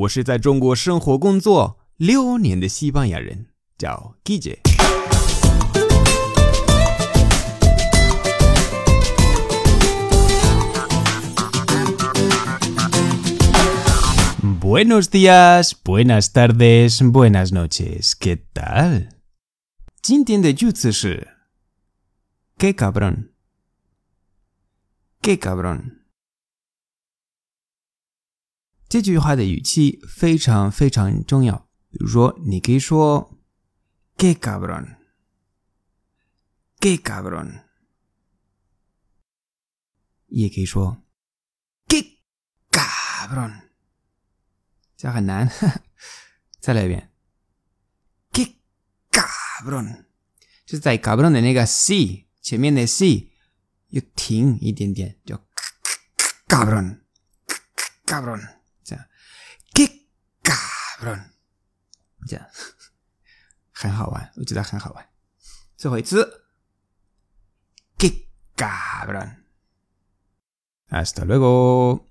我是在中国生活工作六年的西班牙人，叫 Guille。Buenos días, buenas tardes, buenas noches. ¿Qué tal? 今天的句子是 “Qué cabrón”。“Qué cabrón”。 这句话的语气非常非常重要。比如说，你可以说 “Qué cabrón”，“Qué cabrón”，也可以说 “Qué cabrón”。这很难，再来一遍。Que cabrón，就是在 cabrón 的那个 c 前面的 c 又停一点点，叫 cabrón，cabrón，这样。，qué cabrón，这样很好玩，我觉得很好玩。最后一次。，qué cabrón。Hasta luego。